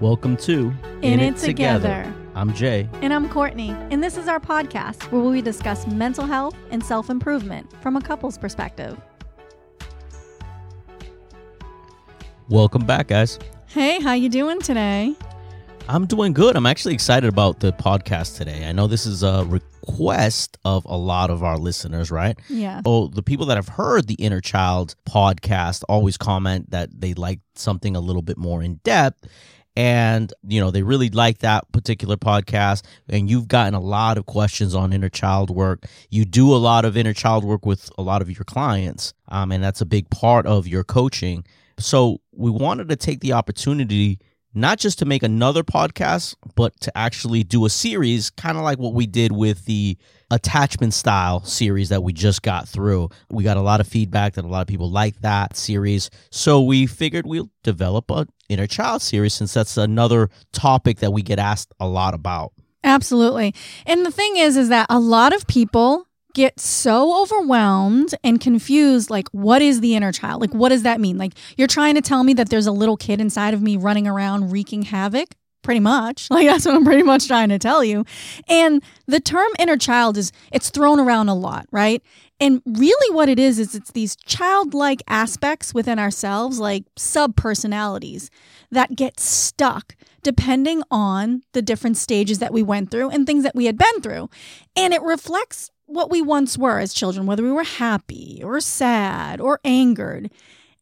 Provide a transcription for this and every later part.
Welcome to In, It Together. I'm Jay. And I'm Courtney, and this is our podcast where we discuss mental health and self improvement from a couple's perspective. Welcome back, guys. Hey, how you doing today? I'm doing good. I'm actually excited about the podcast today. I know this is a request of a lot of our listeners, right? Yeah. Oh, the people that have heard the Inner Child podcast always comment that they like something a little bit more in depth. And, you know, they really like that particular podcast. And you've gotten a lot of questions on inner child work. You do a lot of inner child work with a lot of your clients. Um, and that's a big part of your coaching. So we wanted to take the opportunity not just to make another podcast, but to actually do a series, kind of like what we did with the attachment style series that we just got through. We got a lot of feedback that a lot of people like that series. So we figured we'll develop a inner child series since that's another topic that we get asked a lot about. Absolutely. And the thing is is that a lot of people get so overwhelmed and confused like what is the inner child? Like what does that mean? Like you're trying to tell me that there's a little kid inside of me running around wreaking havoc? Pretty much. Like that's what i'm pretty much trying to tell you. And the term inner child is it's thrown around a lot right? And really what it is is it's these childlike aspects within ourselves like sub personalities that get stuck depending on the different stages that we went through and things that we had been through. And it reflects what we once were as children, whether we were happy or sad or angered.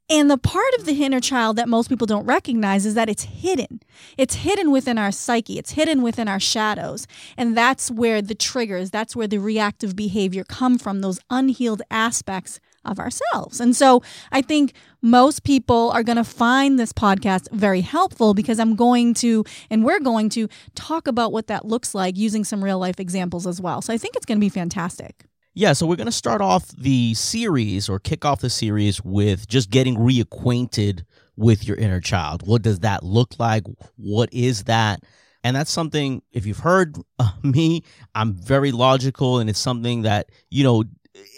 And the part of the inner child that most people don't recognize is that it's hidden. It's hidden within our psyche, it's hidden within our shadows. And that's where the triggers, that's where the reactive behavior come from, those unhealed aspects of ourselves. And so I think most people are going to find this podcast very helpful because I'm going to, and we're going to talk about what that looks like using some real life examples as well. So I think it's going to be fantastic. Yeah, so we're going to start off the series or kick off the series with just getting reacquainted with your inner child. What does that look like? What is that? And that's something, if you've heard uh, me, I'm very logical, and it's something that, you know,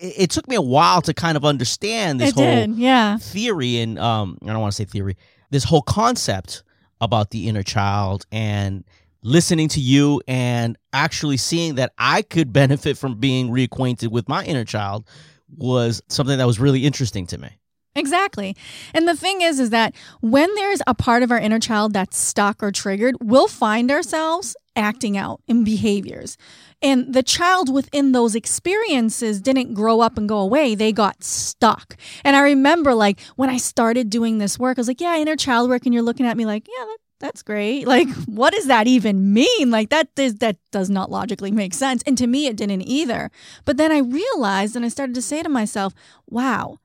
it, took me a while to kind of understand this it whole did, yeah. theory and um I don't want to say theory, this whole concept about the inner child and listening to you and actually seeing that I could benefit from being reacquainted with my inner child was something that was really interesting to me. Exactly. And the thing is is that when there's a part of our inner child that's stuck or triggered, we'll find ourselves acting out in behaviors. And the child within those experiences didn't grow up and go away. They got stuck. And I remember like when I started doing this work, I was like, yeah, inner child work. And you're looking at me like, yeah, that, that's great. Like, what does that even mean? Like that is that does not logically make sense. And to me it didn't either. But then I realized and I started to say to myself, wow,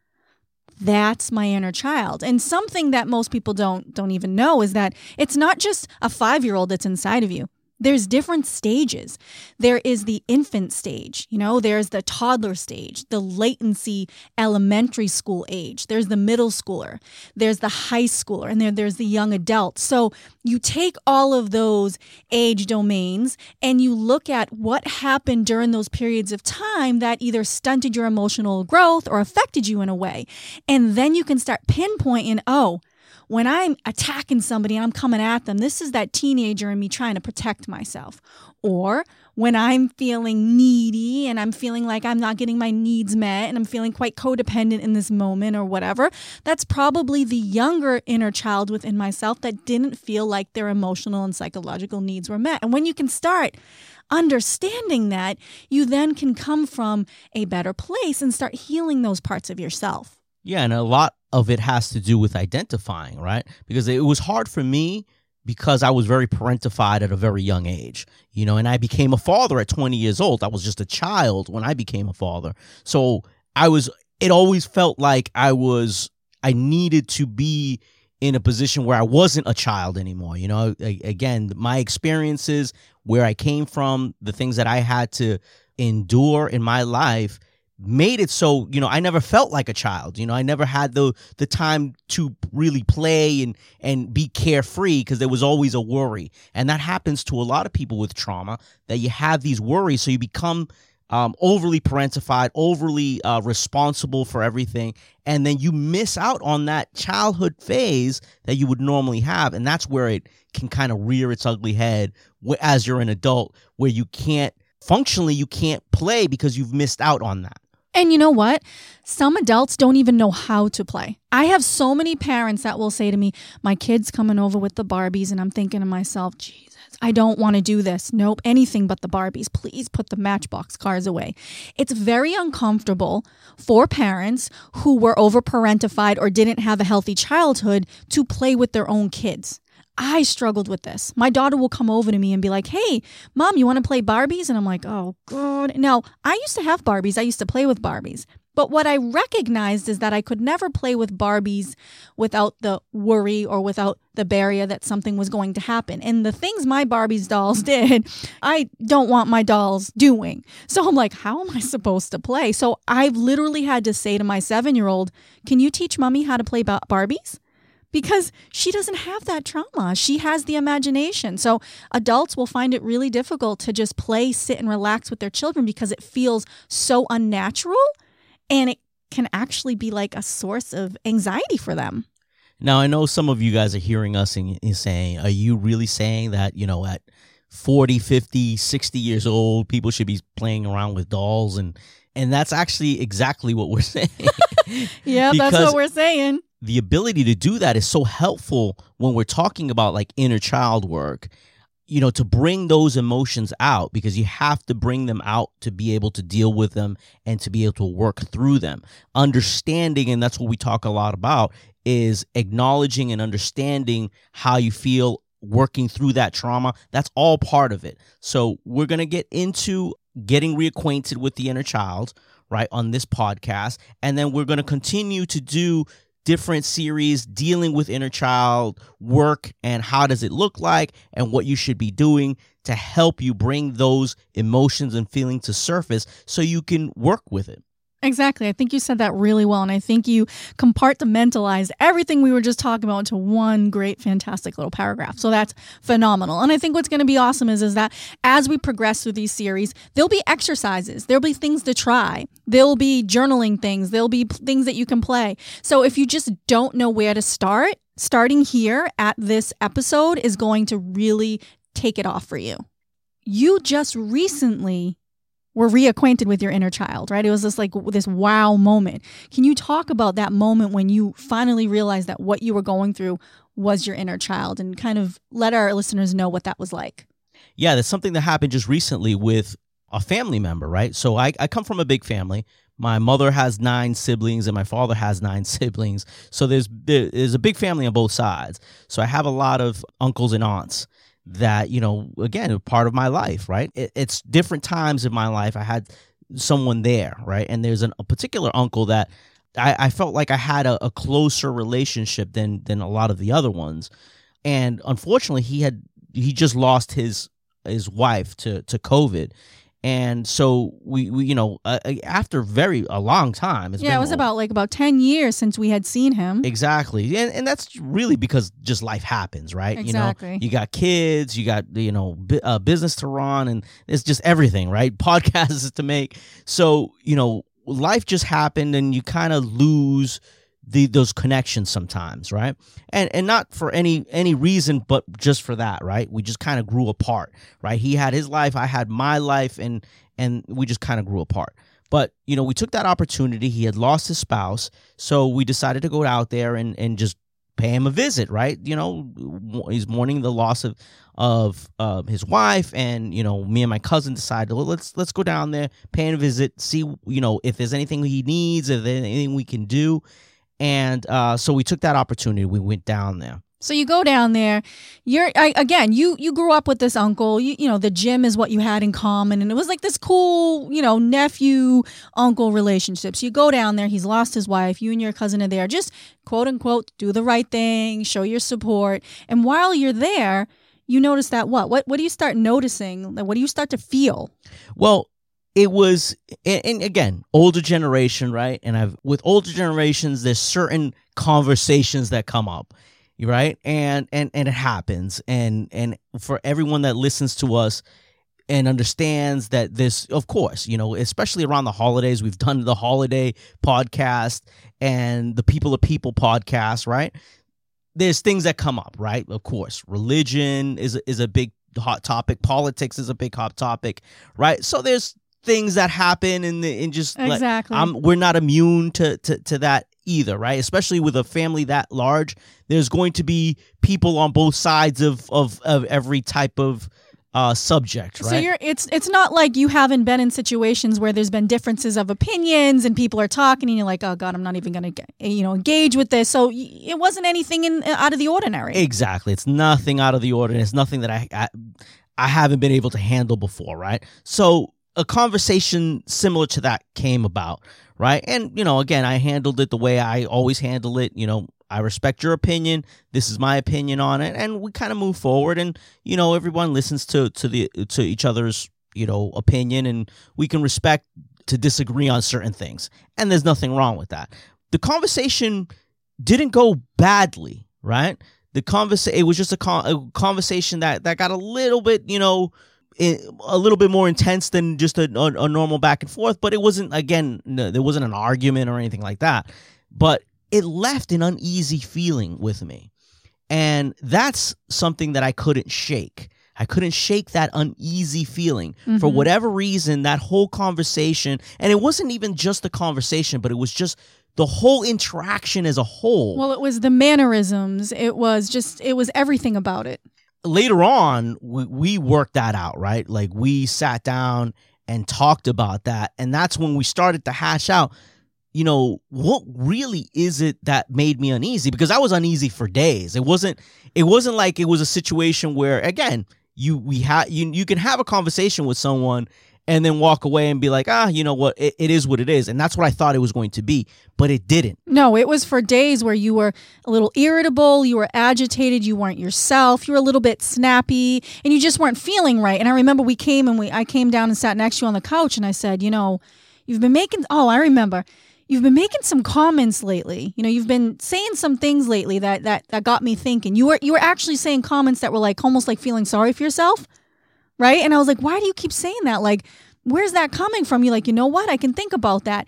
that's my inner child and something that most people don't don't even know is that it's not just a 5 year old that's inside of you there's different stages. There is the infant stage, you know, there's the toddler stage, the latency elementary school age, there's the middle schooler, there's the high schooler, and then there's the young adult. So you take all of those age domains and you look at what happened during those periods of time that either stunted your emotional growth or affected you in a way. And then you can start pinpointing, oh, when I'm attacking somebody and I'm coming at them, this is that teenager in me trying to protect myself. Or when I'm feeling needy and I'm feeling like I'm not getting my needs met and I'm feeling quite codependent in this moment or whatever, that's probably the younger inner child within myself that didn't feel like their emotional and psychological needs were met. And when you can start understanding that, you then can come from a better place and start healing those parts of yourself. Yeah, and a lot of it has to do with identifying, right? Because it was hard for me because I was very parentified at a very young age, you know, and I became a father at 20 years old. I was just a child when I became a father. So I was, it always felt like I was, I needed to be in a position where I wasn't a child anymore. You know, again, my experiences, where I came from, the things that I had to endure in my life made it so you know I never felt like a child. You know, I never had the the time to really play and and be carefree because there was always a worry, and that happens to a lot of people with trauma that you have these worries, so you become um, overly parentified, overly uh, responsible for everything, and then you miss out on that childhood phase that you would normally have, and that's where it can kind of rear its ugly head as you're an adult, where you can't functionally you can't play because you've missed out on that. And you know what? Some adults don't even know how to play. I have so many parents that will say to me, My kid's coming over with the Barbies. And I'm thinking to myself, Jesus, I don't want to do this. Nope, anything but the Barbies. Please put the Matchbox cars away. It's very uncomfortable for parents who were over parentified or didn't have a healthy childhood to play with their own kids. I struggled with this. My daughter will come over to me and be like, Hey, mom, you want to play Barbies? And I'm like, Oh, God. Now, I used to have Barbies. I used to play with Barbies. But what I recognized is that I could never play with Barbies without the worry or without the barrier that something was going to happen. And the things my Barbie's dolls did, I don't want my dolls doing. So I'm like, how am I supposed to play? So I've literally had to say to my seven year old, Can you teach mommy how to play Barbies? Because she doesn't have that trauma. She has the imagination. So adults will find it really difficult to just play, sit, and relax with their children because it feels so unnatural and it can actually be like a source of anxiety for them. Now, I know some of you guys are hearing us and, and saying, Are you really saying that, you know, at 40, 50, 60 years old, people should be playing around with dolls and and that's actually exactly what we're saying. yeah, that's what we're saying the ability to do that is so helpful when we're talking about like inner child work you know to bring those emotions out because you have to bring them out to be able to deal with them and to be able to work through them. Understanding and that's what we talk a lot about is acknowledging and understanding how you feel working through that trauma. That's all part of it. So we're going to get into getting reacquainted with the inner child right on this podcast and then we're going to continue to do different series dealing with inner child work and how does it look like and what you should be doing to help you bring those emotions and feelings to surface so you can work with it. Exactly. I think you said that really well. And I think you compartmentalized everything we were just talking about into one great, fantastic little paragraph. So that's phenomenal. And I think what's going to be awesome is, is that as we progress through these series, there'll be exercises, there'll be things to try, there'll be journaling things, there'll be things that you can play. So if you just don't know where to start, starting here at this episode is going to really take it off for you. You just recently were reacquainted with your inner child, right? It was just like this wow moment. Can you talk about that moment when you finally realized that what you were going through was your inner child and kind of let our listeners know what that was like? Yeah, that's something that happened just recently with a family member, right? So I, I come from a big family. My mother has nine siblings and my father has nine siblings. So there's there's a big family on both sides. So I have a lot of uncles and aunts that you know again part of my life right? It, it's different times in my life. I had someone there right? And there's an, a particular uncle that I, I felt like i had a, a closer relationship than than a lot of the other ones. And unfortunately he had he just lost his his wife to to covid and so we, we you know uh, uh after very a long time yeah it was about like about 10 years since we had seen him. Exactly. And, and that's really because just life happens right? Exactly. you know you got kids you got you know uh, business to run and it's just everything right? Podcasts to make. So you know life just happened and you kind of lose the those connections sometimes, right? And and not for any any reason, but just for that, right? We just kind of grew apart, right? He had his life, I had my life, and and we just kind of grew apart. But you know, we took that opportunity. He had lost his spouse, so we decided to go out there and and just pay him a visit, right? You know, he's mourning the loss of of uh, his wife, and you know, me and my cousin decided, well, let's let's go down there, pay him a visit, see you know if there's anything he needs, if there's anything we can do and uh, so we took that opportunity. We went down there. So you go down there. You're I, again. You you grew up with this uncle. You you know the gym is what you had in common, and it was like this cool you know nephew uncle relationship. So you go down there. He's lost his wife. You and your cousin are there. Just quote unquote do the right thing, show your support. And while you're there, you notice that what what what do you start noticing? Like what do you start to feel? Well, it was and, again older generation right and i've with older generations there's certain conversations that come up right and and and it happens and and for everyone that listens to us and understands that this, of course, you know, especially around the holidays, we've done the holiday podcast and the People of People podcast, right? There's things that come up, right? Of course, religion is is a big hot topic. Politics is a big hot topic, right? So there's things that happen and and just exactly. Like, I'm, we're not immune to, to to that either, right? Especially with a family that large, there's going to be people on both sides of of, of every type of uh, subject, right? So you're it's it's not like you haven't been in situations where there's been differences of opinions and people are talking and you're like, oh god, I'm not even going to get, you know engage with this. So it wasn't anything in out of the ordinary. Exactly, it's nothing out of the ordinary. It's nothing that I, I I haven't been able to handle before, right? So a conversation similar to that came about, right? And you know, again, I handled it the way I always handle it. You know, I respect your opinion. This is my opinion on it, and we kind of move forward. And you know, everyone listens to to the to each other's you know opinion, and we can respect to disagree on certain things. And there's nothing wrong with that. The conversation didn't go badly, right? The conversation it was just a, con- a conversation that that got a little bit you know a little bit more intense than just a, a, a, normal back and forth but it wasn't again no, there wasn't an argument or anything like that but it left an uneasy feeling with me. And that's something that I couldn't shake. I couldn't shake that uneasy feeling. Mm-hmm. For whatever reason, that whole conversation, and it wasn't even just the conversation, but it was just the whole interaction as a whole. Well, it was the mannerisms. It was just, it was everything about it. Later on, we, we worked that out, right? Like we sat down and talked about that. And that's when we started to hash out you know, what really is it that made me uneasy? Because I was uneasy for days. It wasn't it wasn't like it was a situation where again, you we had you you can have a conversation with someone and then walk away and be like, ah, you know what, it, it is what it is. And that's what I thought it was going to be, but it didn't. No, it was for days where you were a little irritable, you were agitated, you weren't yourself, you were a little bit snappy, and you just weren't feeling right. And I remember we came and we I came down and sat next to you on the couch and I said, you know, you've been making oh, I remember you've been making some comments lately. You know, you've been saying some things lately that that that got me thinking. You were you were actually saying comments that were like almost like feeling sorry for yourself, right? And I was like, why do you keep saying that? Like, where's that coming from? You're like, you know what? I can think about that.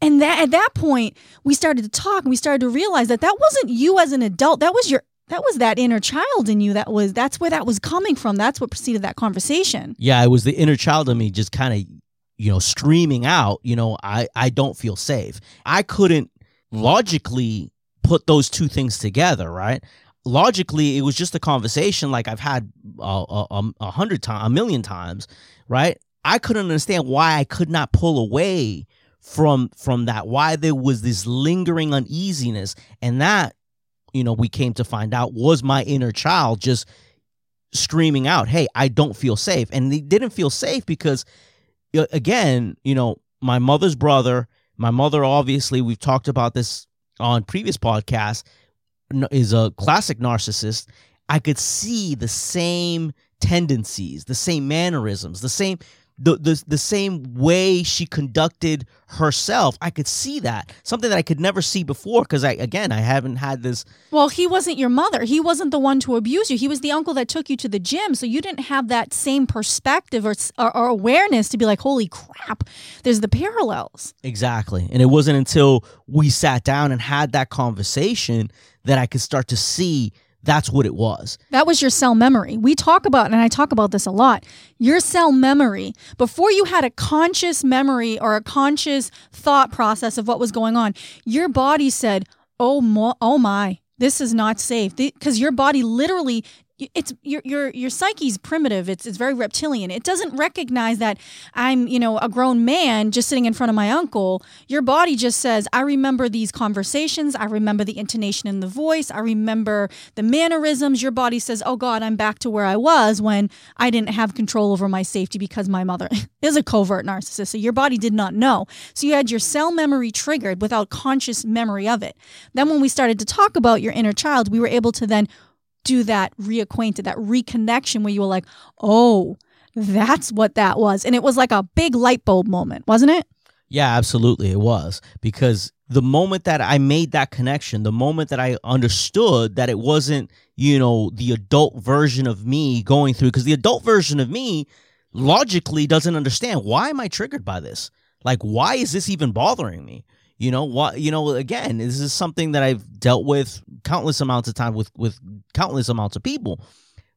And that at that point, we started to talk and we started to realize that that wasn't you as an adult. That was your that was that inner child in you that was that's where that was coming from that's what preceded that conversation yeah it was the inner child in me just kind of you know, streaming out, you know, I, I don't feel safe. I couldn't logically put those two things together, right? Logically, it was just a conversation like I've had a, a, hundred times, a million times, right? I couldn't understand why I could not pull away from from that, why there was this lingering uneasiness, and that, you know, we came to find out was my inner child just screaming out, "Hey, I don't feel safe," and they didn't feel safe because again, you know, my mother's brother, my mother, obviously, we've talked about this on previous podcasts, is a classic narcissist. I could see the same tendencies, the same mannerisms, the same the, the the same way she conducted herself. I could see that. Something that i could never see before because i again i haven't had this well he wasn't your mother. He wasn't the one to abuse you. He was the uncle that took you to the gym. So you didn't have that same perspective or, or, or awareness to be like holy crap there's the parallels. Exactly. And it wasn't until we sat down and had that conversation that i could start to see that's what it was. That was your cell memory. We talk about, and I talk about this a lot, your cell memory. Before you had a conscious memory or a conscious thought process of what was going on, your body said, oh, mo- oh my, this is not safe. Because your body literally it's your your your psyche's primitive. It's it's very reptilian. It doesn't recognize that i'm you know a grown man just sitting in front of my uncle. Your body just says i remember these conversations. I remember the intonation in the voice. I remember the mannerisms. Your body says oh god i'm back to where i was when i didn't have control over my safety because my mother is a covert narcissist. So your body did not know. So you had your cell memory triggered without conscious memory of it. Then when we started to talk about your inner child we were able to then do that reacquainted, that reconnection where you were like, oh, that's what that was. And it was like a big light bulb moment, wasn't it? Yeah, absolutely. It was because the moment that I made that connection, the moment that I understood that it wasn't, you know, the adult version of me going through, because the adult version of me logically doesn't understand why am I triggered by this? Like, why is this even bothering me? You know what? You know, again, this is something that I've dealt with countless amounts of time with with countless amounts of people.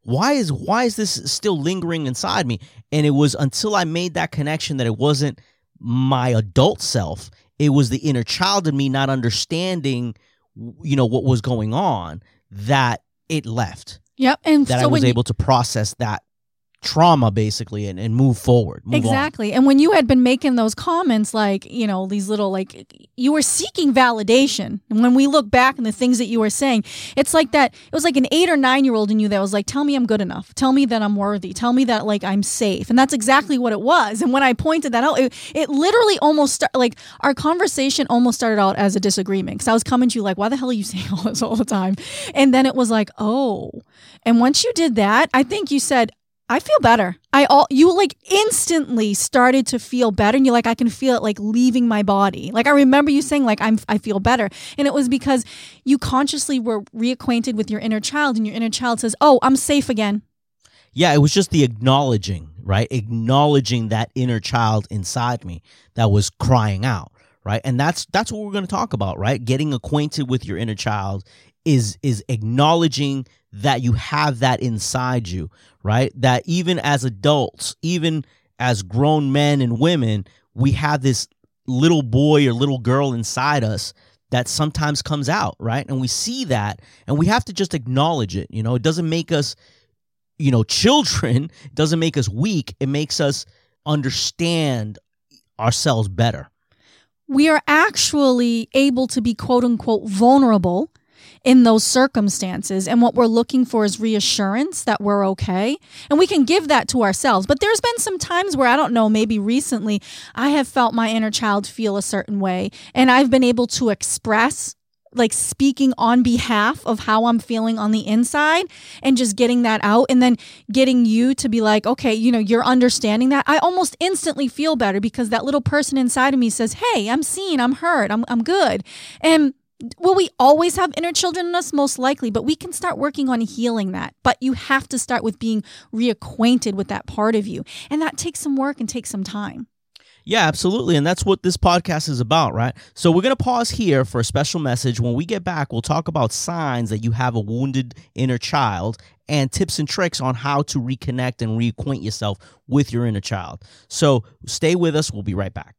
Why is why is this still lingering inside me? And it was until I made that connection that it wasn't my adult self; it was the inner child in me not understanding, you know, what was going on. That it left. Yep. And That so I was when you- able to process that trauma basically and, and move forward. Move on. Exactly. And when you had been making those comments, like, you know, these little, like, you were seeking validation. And when we look back and the things that you were saying, it's like that, it was like an eight or nine year old in you that was like, tell me I'm good enough. Tell me that I'm worthy. Tell me that, like, I'm safe. And that's exactly what it was. And when I pointed that out, it, it literally almost, start, like, our conversation almost started out as a disagreement. Cause I was coming to you like, why the hell are you saying all this all the time? And then it was like, oh. And once you did that, I think you said, I feel better. I all you like instantly started to feel better and you're like I can feel it like leaving my body. Like I remember you saying like I'm I feel better. And it was because you consciously were reacquainted with your inner child and your inner child says, "Oh, I'm safe again." Yeah, it was just the acknowledging, right? Acknowledging that inner child inside me that was crying out, right? And that's that's what we're going to talk about, right? Getting acquainted with your inner child is is acknowledging that you have that inside you, right? That even as adults, even as grown men and women, we have this little boy or little girl inside us that sometimes comes out, right? And we see that and we have to just acknowledge it. You know, it doesn't make us you know, children it doesn't make us weak. It makes us understand ourselves better. We are actually able to be quote unquote vulnerable in those circumstances. And what we're looking for is reassurance that we're okay. And we can give that to ourselves. But there's been some times where I don't know, maybe recently, I have felt my inner child feel a certain way. And I've been able to express like speaking on behalf of how I'm feeling on the inside and just getting that out and then getting you to be like, okay, you know, you're understanding that. I almost instantly feel better because that little person inside of me says, Hey, I'm seen, I'm heard, I'm I'm good. And will we always have inner children in us? Most likely, but we can start working on healing that. But you have to start with being reacquainted with that part of you. And that takes some work and takes some time. Yeah, absolutely. And that's what this podcast is about, right? So we're going to pause here for a special message. When we get back, we'll talk about signs that you have a wounded inner child and tips and tricks on how to reconnect and reacquaint yourself with your inner child. So stay with us. We'll be right back.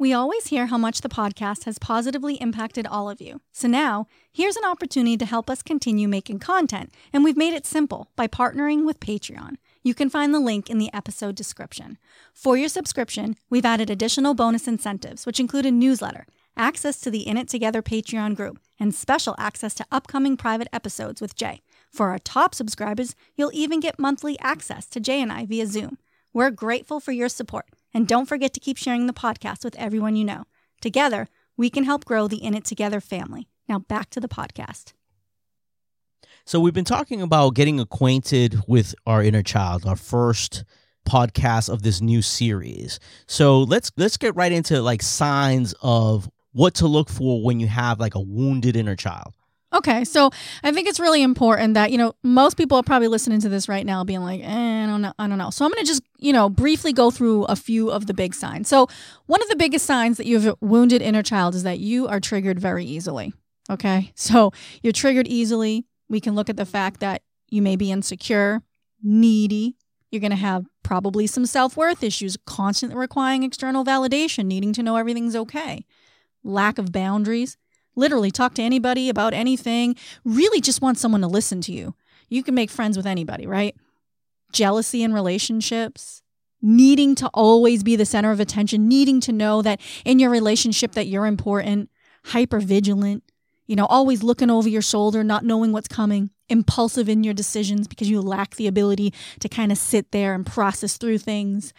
We always hear how much the podcast has positively impacted all of you. So now, here's an opportunity to help us continue making content, and we've made it simple by partnering with Patreon. You can find the link in the episode description. For your subscription, we've added additional bonus incentives, which include a newsletter, access to the In It Together Patreon group, and special access to upcoming private episodes with Jay. For our top subscribers, you'll even get monthly access to Jay and I via Zoom. We're grateful for your support, and don't forget to keep sharing the podcast with everyone you know. Together, we can help grow the In It Together family. Now back to the podcast. So we've been talking about getting acquainted with our inner child, our first podcast of this new series. So let's let's get right into like signs of what to look for when you have like a wounded inner child. Okay, so I think it's really important that you know most people are probably listening to this right now, being like, eh, "I don't know, I don't know." So I'm going to just you know briefly go through a few of the big signs. So one of the biggest signs that you have a wounded inner child is that you are triggered very easily. Okay, so you're triggered easily. We can look at the fact that you may be insecure, needy. You're going to have probably some self worth issues, constantly requiring external validation, needing to know everything's okay, lack of boundaries literally talk to anybody about anything, really just want someone to listen to you. You can make friends with anybody, right? Jealousy in relationships, needing to always be the center of attention, needing to know that in your relationship that you're important, hyper vigilant, you know, always looking over your shoulder, not knowing what's coming, impulsive in your decisions because you lack the ability to kind of sit there and process through things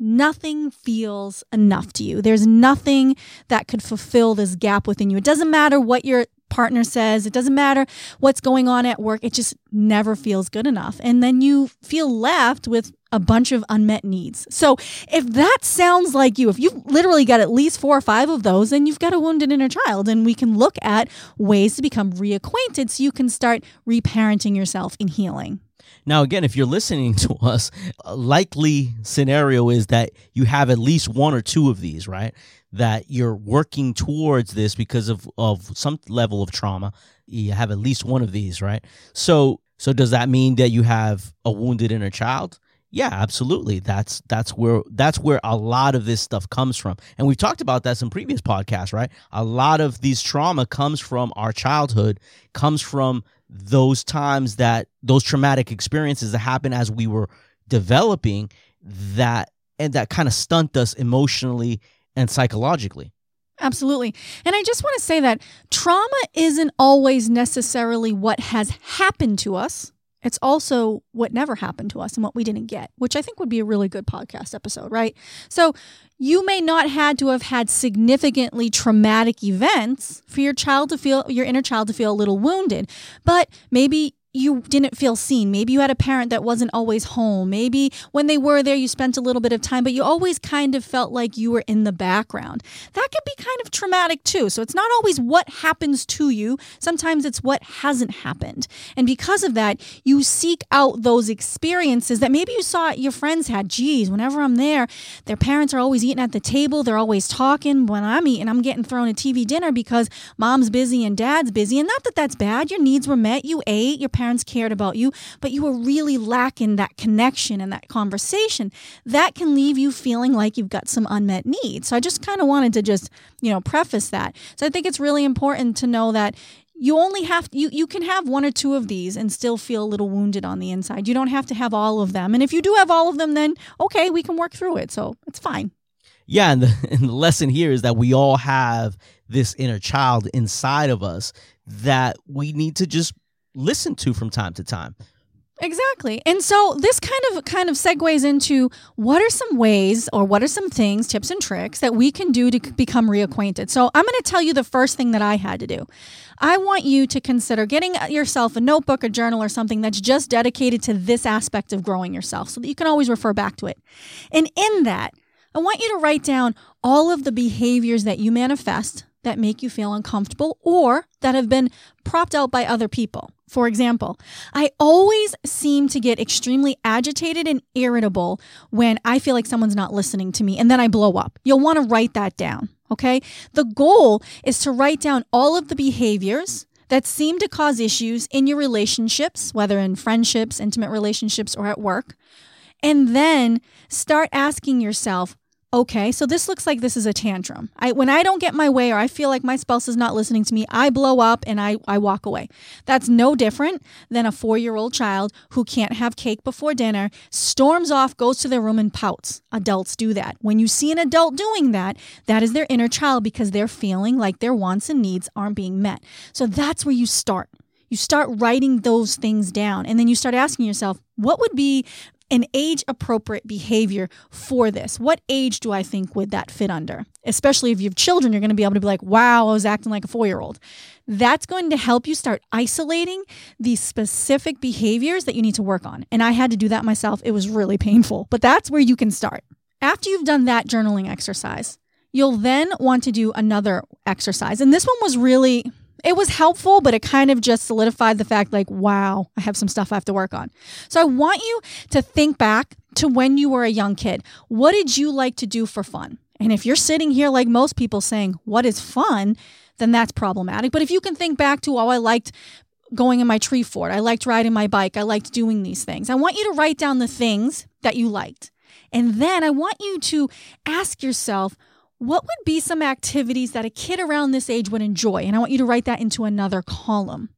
nothing feels enough to you. There's nothing that could fulfill this gap within you. It doesn't matter what your partner says, it doesn't matter what's going on at work, it just never feels good enough. And then you feel left with a bunch of unmet needs. So if that sounds like you, if you've literally got at least four or five of those, then you've got a wounded inner child. And we can look at ways to become reacquainted so you can start reparenting yourself in healing. Now, again, if you're listening to us, a likely scenario is that you have at least one or two of these, right? That you're working towards this because of, of some level of trauma. You have at least one of these, right? So, so does that mean that you have a wounded inner child? Yeah, absolutely. That's that's where that's where a lot of this stuff comes from. And we've talked about that in previous podcasts, right? A lot of these trauma comes from our childhood, comes from those times that those traumatic experiences that happen as we were developing that and that kind of stunt us emotionally and psychologically. Absolutely. And I just want to say that trauma isn't always necessarily what has happened to us. It's also what never happened to us and what we didn't get, which I think would be a really good podcast episode, right? So you may not had to have had significantly traumatic events for your child to feel your inner child to feel a little wounded, but maybe you didn't feel seen. Maybe you had a parent that wasn't always home. Maybe when they were there, you spent a little bit of time, but you always kind of felt like you were in the background. That can be kind of traumatic too. So it's not always what happens to you, sometimes it's what hasn't happened. And because of that, you seek out those experiences that maybe you saw your friends had. Geez, whenever I'm there, their parents are always eating at the table, they're always talking. When I'm eating, I'm getting thrown a TV dinner because mom's busy and dad's busy. And not that that's bad, your needs were met, you ate, your parents cared about you, but you were really lacking that connection and that conversation, that can leave you feeling like you've got some unmet needs. So I just kind of wanted to just, you know, preface that. So I think it's really important to know that you only have you you can have one or two of these and still feel a little wounded on the inside. You don't have to have all of them. And if you do have all of them then okay, we can work through it. So it's fine. Yeah, and the, and the lesson here is that we all have this inner child inside of us that we need to just listen to from time to time. Exactly. And so this kind of kind of segues into what are some ways or what are some things, tips and tricks that we can do to become reacquainted. So I'm going to tell you the first thing that I had to do. I want you to consider getting uh, yourself a notebook, a journal or something that's just dedicated to this aspect of growing yourself so that you can always refer back to it. And in that, I want you to write down all of the behaviors that you manifest that make you feel uncomfortable or that have been propped out by other people. For example, I always seem to get extremely agitated and irritable when I feel like someone's not listening to me and then I blow up. You'll want to write that down, okay? The goal is to write down all of the behaviors that seem to cause issues in your relationships, whether in friendships, intimate relationships, or at work. And then start asking yourself, okay, so this looks like this is a tantrum. I when I don't get my way or I feel like my spouse is not listening to me, I blow up and I, I walk away. That's no different than a four year old child who can't have cake before dinner, storms off, goes to their room and pouts. Adults do that. When you see an adult doing that, that is their inner child because they're feeling like their wants and needs aren't being met. So that's where you start. You start writing those things down and then you start asking yourself, what would be an age appropriate behavior for this. What age do I think would that fit under? Especially if you have children, you're going to be able to be like, wow, I was acting like a four year old. That's going to help you start isolating these specific behaviors that you need to work on. And I had to do that myself. It was really painful, but that's where you can start. After you've done that journaling exercise, you'll then want to do another exercise. And this one was really it was helpful, but it kind of just solidified the fact like, wow, I have some stuff I have to work on. So I want you to think back to when you were a young kid. What did you like to do for fun? And if you're sitting here like most people saying, what is fun? Then that's problematic. But if you can think back to, oh, I liked going in my tree fort, I liked riding my bike, I liked doing these things. I want you to write down the things that you liked. And then I want you to ask yourself, what would be some activities that a kid around this age would enjoy? And I want you to write that into another column.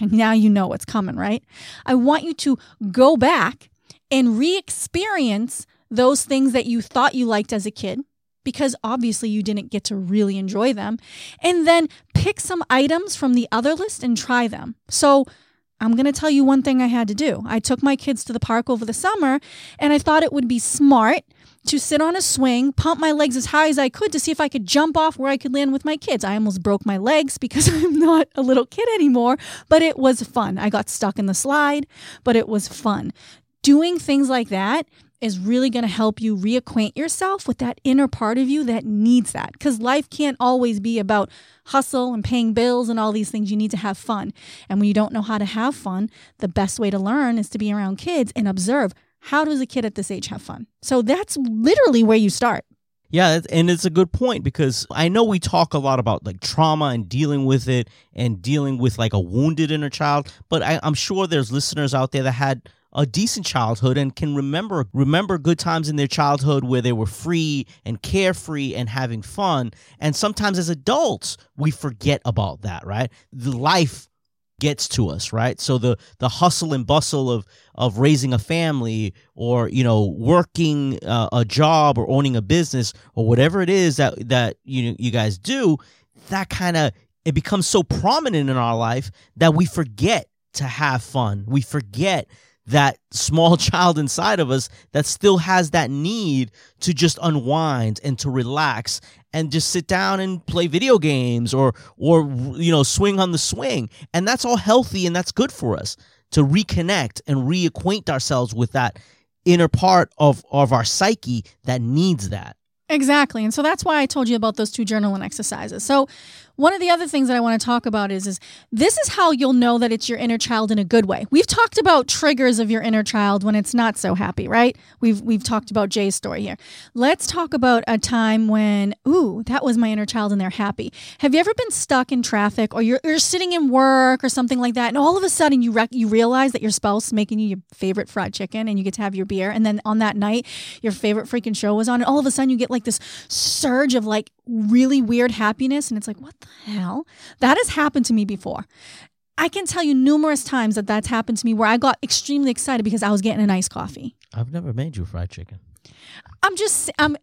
And now you know what's coming, right? I want you to go back and re experience those things that you thought you liked as a kid, because obviously you didn't get to really enjoy them. And then pick some items from the other list and try them. So, I'm going to tell you one thing I had to do. I took my kids to the park over the summer and I thought it would be smart to sit on a swing, pump my legs as high as I could to see if I could jump off where I could land with my kids. I almost broke my legs because I'm not a little kid anymore, but it was fun. I got stuck in the slide, but it was fun. Doing things like that is really going to help you reacquaint yourself with that inner part of you that needs that. Because life can't always be about hustle and paying bills and all these things. You need to have fun. And when you don't know how to have fun, the best way to learn is to be around kids and observe how does a kid at this age have fun? So that's literally where you start. Yeah, and it's a good point because I know we talk a lot about like trauma and dealing with it and dealing with like a wounded inner child, but I, I'm sure there's listeners out there that had a decent childhood and can remember remember good times in their childhood where they were free and carefree and having fun. And sometimes as adults, we forget about that, right? The life gets to us, right? So the the hustle and bustle of of raising a family or you know working uh, a job or owning a business or whatever it is that that you you guys do, that kind of it becomes so prominent in our life that we forget to have fun. We forget that small child inside of us that still has that need to just unwind and to relax and just sit down and play video games or or you know swing on the swing and that's all healthy and that's good for us to reconnect and reacquaint ourselves with that inner part of of our psyche that needs that Exactly. And so that's why I told you about those two journaling exercises. So one of the other things that I want to talk about is is this is how you'll know that it's your inner child in a good way. We've talked about triggers of your inner child when it's not so happy, right? We've we've talked about Jay's story here. Let's talk about a time when ooh, that was my inner child and they're happy. Have you ever been stuck in traffic or you're, you're sitting in work or something like that and all of a sudden you rec- you realize that your spouse is making you your favorite fried chicken and you get to have your beer and then on that night your favorite freaking show was on and all of a sudden you get like this surge of like really weird happiness and it's like what the hell? That has happened to me before. I can tell you numerous times that that's happened to me where i got extremely excited because i was getting a nice coffee. I've never made you fried chicken. I'm just i'm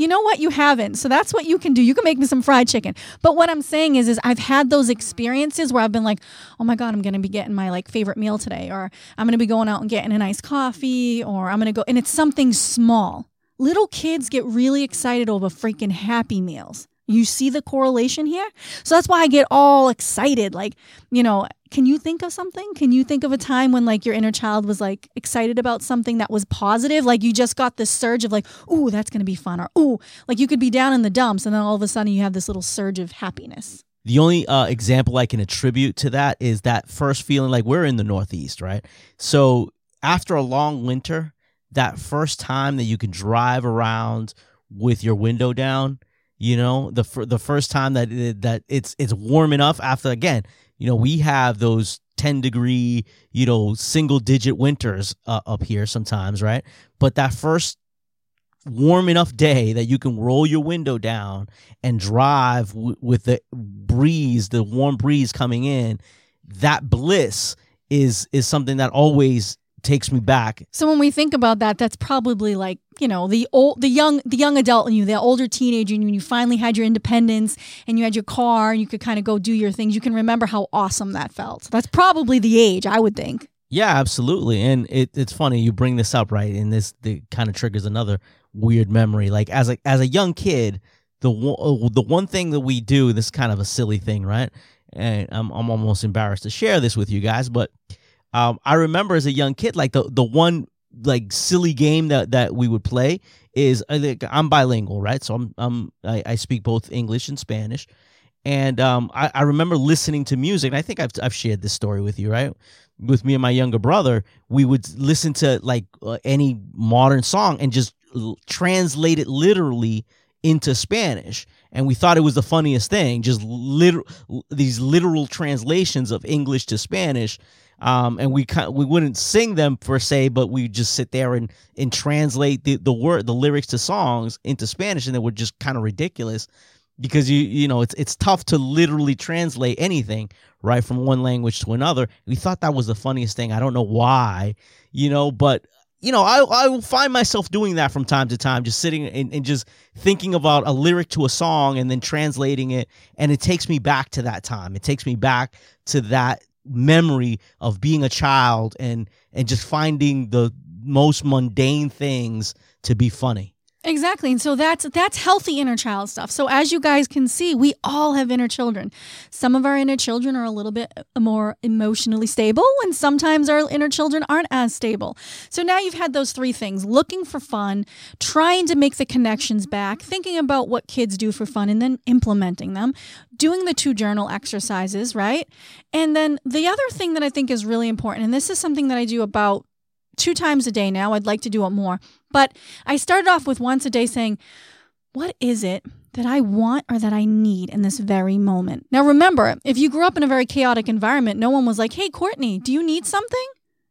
you know what? You haven't. So that's what you can do. You can make me some fried chicken. But what i'm saying is is i've had those experiences where i've been like oh my god i'm gonna be getting my like favorite meal today or i'm gonna be going out and getting a nice coffee or i'm gonna go and it's something small. Little kids get really excited over freaking happy meals you see the correlation here? So that's why I get all excited. Like, you know, can you think of something? Can you think of a time when like your inner child was like excited about something that was positive? Like you just got this surge of like, ooh, that's to be fun. Or, ooh, like you could be down in the dumps and then all of a sudden you have this little surge of happiness. The only uh, example I can attribute to that is that first feeling like we're in the Northeast, right? So after a long winter, that first time that you can drive around with your window down, you know, the the first time that it, that it's it's warm enough after again, you know, we have those 10 degree, you know, single digit winters uh, up here sometimes, right? But that first warm enough day that you can roll your window down and drive w- with the breeze, the warm breeze coming in, that bliss is is something that always takes me back. So when we think about that, that's probably like you know the old, the young, the young adult in you, the older teenager, and when you finally had your independence and you had your car and you could kind of go do your things, you can remember how awesome that felt. That's probably the age I would think. Yeah, absolutely. And it, it's funny you bring this up, right? And this the kind of triggers another weird memory. Like as a as a young kid, the uh, the one thing that we do, this kind of a silly thing, right? And I'm I'm almost embarrassed to share this with you guys, but um, I remember as a young kid, like the the one like silly game that that we would play is I think I'm bilingual, right? So I'm I'm I, I speak both English and Spanish, and um, I, I remember listening to music. And I think I've I've shared this story with you, right? With me and my younger brother, we would listen to like uh, any modern song and just l- translate it literally into Spanish, and we thought it was the funniest thing. Just literal these literal translations of English to Spanish um, and we we wouldn't sing them per se, but we just sit there and and translate the the word the lyrics to songs into Spanish, and they were just kind of ridiculous because you you know it's it's tough to literally translate anything right from one language to another. We thought that was the funniest thing. I don't know why, you know, but you know, I I will find myself doing that from time to time, just sitting and, and just thinking about a lyric to a song and then translating it, and it takes me back to that time. It takes me back to that memory of being a child and and just finding the most mundane things to be funny. Exactly. And so that's that's healthy inner child stuff. So as you guys can see, we all have inner children. Some of our inner children are a little bit uh, more emotionally stable and sometimes our inner children aren't as stable. So now you've had those three things, looking for fun, trying to make the connections back, thinking about what kids do for fun and then implementing them, doing the two journal exercises, right? And then the other thing that I think is really important and this is something that I do about two times a day now. I'd like to do it more. But I started off with once a day saying, What is it that I want or that I need in this very moment? Now, remember, if you grew up in a very chaotic environment, no one was like, Hey, Courtney, do you need something?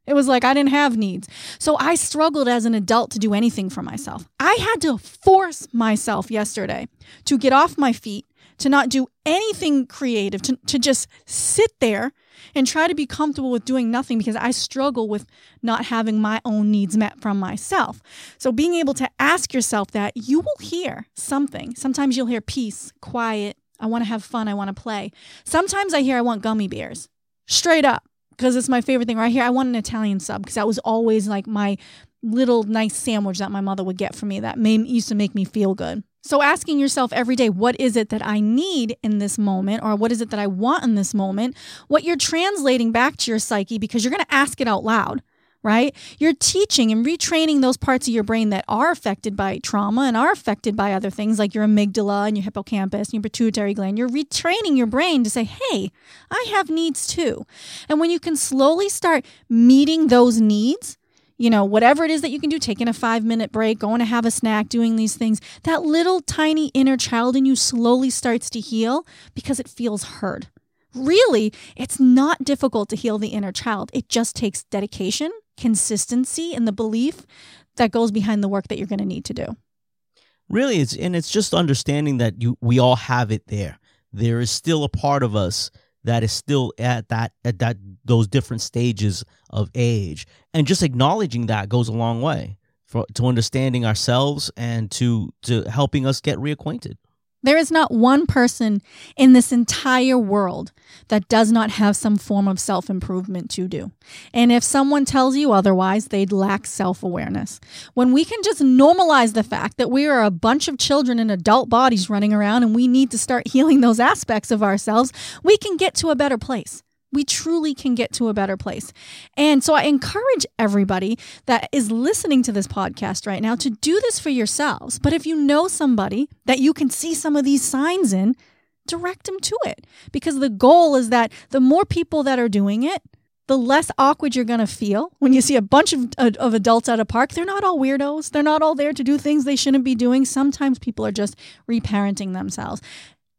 It was like I didn't have needs. So I struggled as an adult to do anything for myself. I had to force myself yesterday to get off my feet, to not do anything creative, to, to just sit there and try to be comfortable with doing nothing because I struggle with not having my own needs met from myself. So being able to ask yourself that, you will hear something. Sometimes you'll hear peace, quiet, I want to have fun, I want to play. Sometimes I hear I want gummy bears. Straight up because it's my favorite thing right here. I want an Italian sub because that was always like my little nice sandwich that my mother would get for me that made, used to make me feel good. So, asking yourself every day, what is it that I need in this moment, or what is it that I want in this moment? What you're translating back to your psyche because you're going to ask it out loud, right? You're teaching and retraining those parts of your brain that are affected by trauma and are affected by other things like your amygdala and your hippocampus and your pituitary gland. You're retraining your brain to say, hey, I have needs too. And when you can slowly start meeting those needs, you know, whatever it is that you can do, taking a five minute break, going to have a snack, doing these things, that little tiny inner child in you slowly starts to heal because it feels heard. Really, it's not difficult to heal the inner child. It just takes dedication, consistency, and the belief that goes behind the work that you're going to need to do. Really, it's and it's just understanding that you we all have it there. There is still a part of us that is still at that at that those different stages of age. And just acknowledging that goes a long way for to understanding ourselves and to to helping us get reacquainted there is not one person in this entire world that does not have some form of self improvement to do. And if someone tells you otherwise, they'd lack self awareness. When we can just normalize the fact that we are a bunch of children in adult bodies running around and we need to start healing those aspects of ourselves, we can get to a better place we truly can get to a better place. And so I encourage everybody that is listening to this podcast right now to do this for yourselves. But if you know somebody that you can see some of these signs in, direct them to it. Because the goal is that the more people that are doing it, the less awkward you're going to feel when you see a bunch of, uh, of adults at a park. They're not all weirdos. They're not all there to do things they shouldn't be doing. Sometimes people are just reparenting themselves.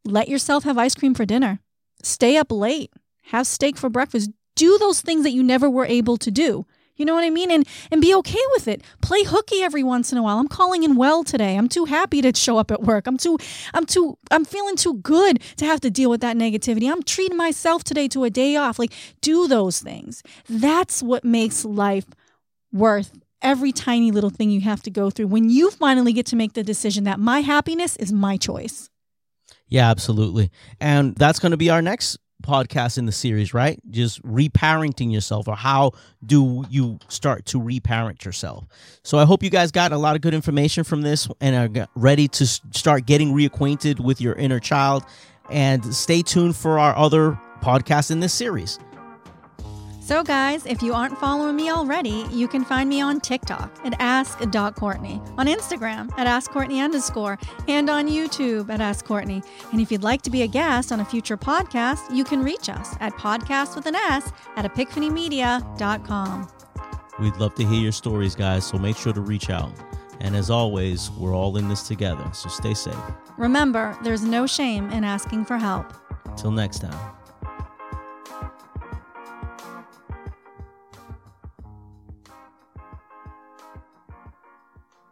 Let yourself have ice cream for dinner. Stay up late have steak for breakfast, do those things that you never were able to do. You know what I mean? And and be okay with it. Play hooky every once in a while. I'm calling in well today. I'm too happy to show up at work. I'm too I'm too I'm feeling too good to have to deal with that negativity. I'm treating myself today to a day off. Like do those things. That's what makes life worth every tiny little thing you have to go through when you finally get to make the decision that my happiness is my choice. Yeah, absolutely. And that's going to be our next podcast in the series, right? Just reparenting yourself, or how do you start to reparent yourself? So I hope you guys got a lot of good information from this and are ready to start getting reacquainted with your inner child. And stay tuned for our other podcast in this series. So, guys, if you aren't following me already, you can find me on TikTok at ask.courtney, on Instagram at askcourtney underscore, and on YouTube at Ask Courtney. And if you'd like to be a guest on a future podcast, you can reach us at podcast with an S at epiphanymedia.com. We'd love to hear your stories, guys, so make sure to reach out. And as always, we're all in this together, so stay safe. Remember, there's no shame in asking for help. Till next time.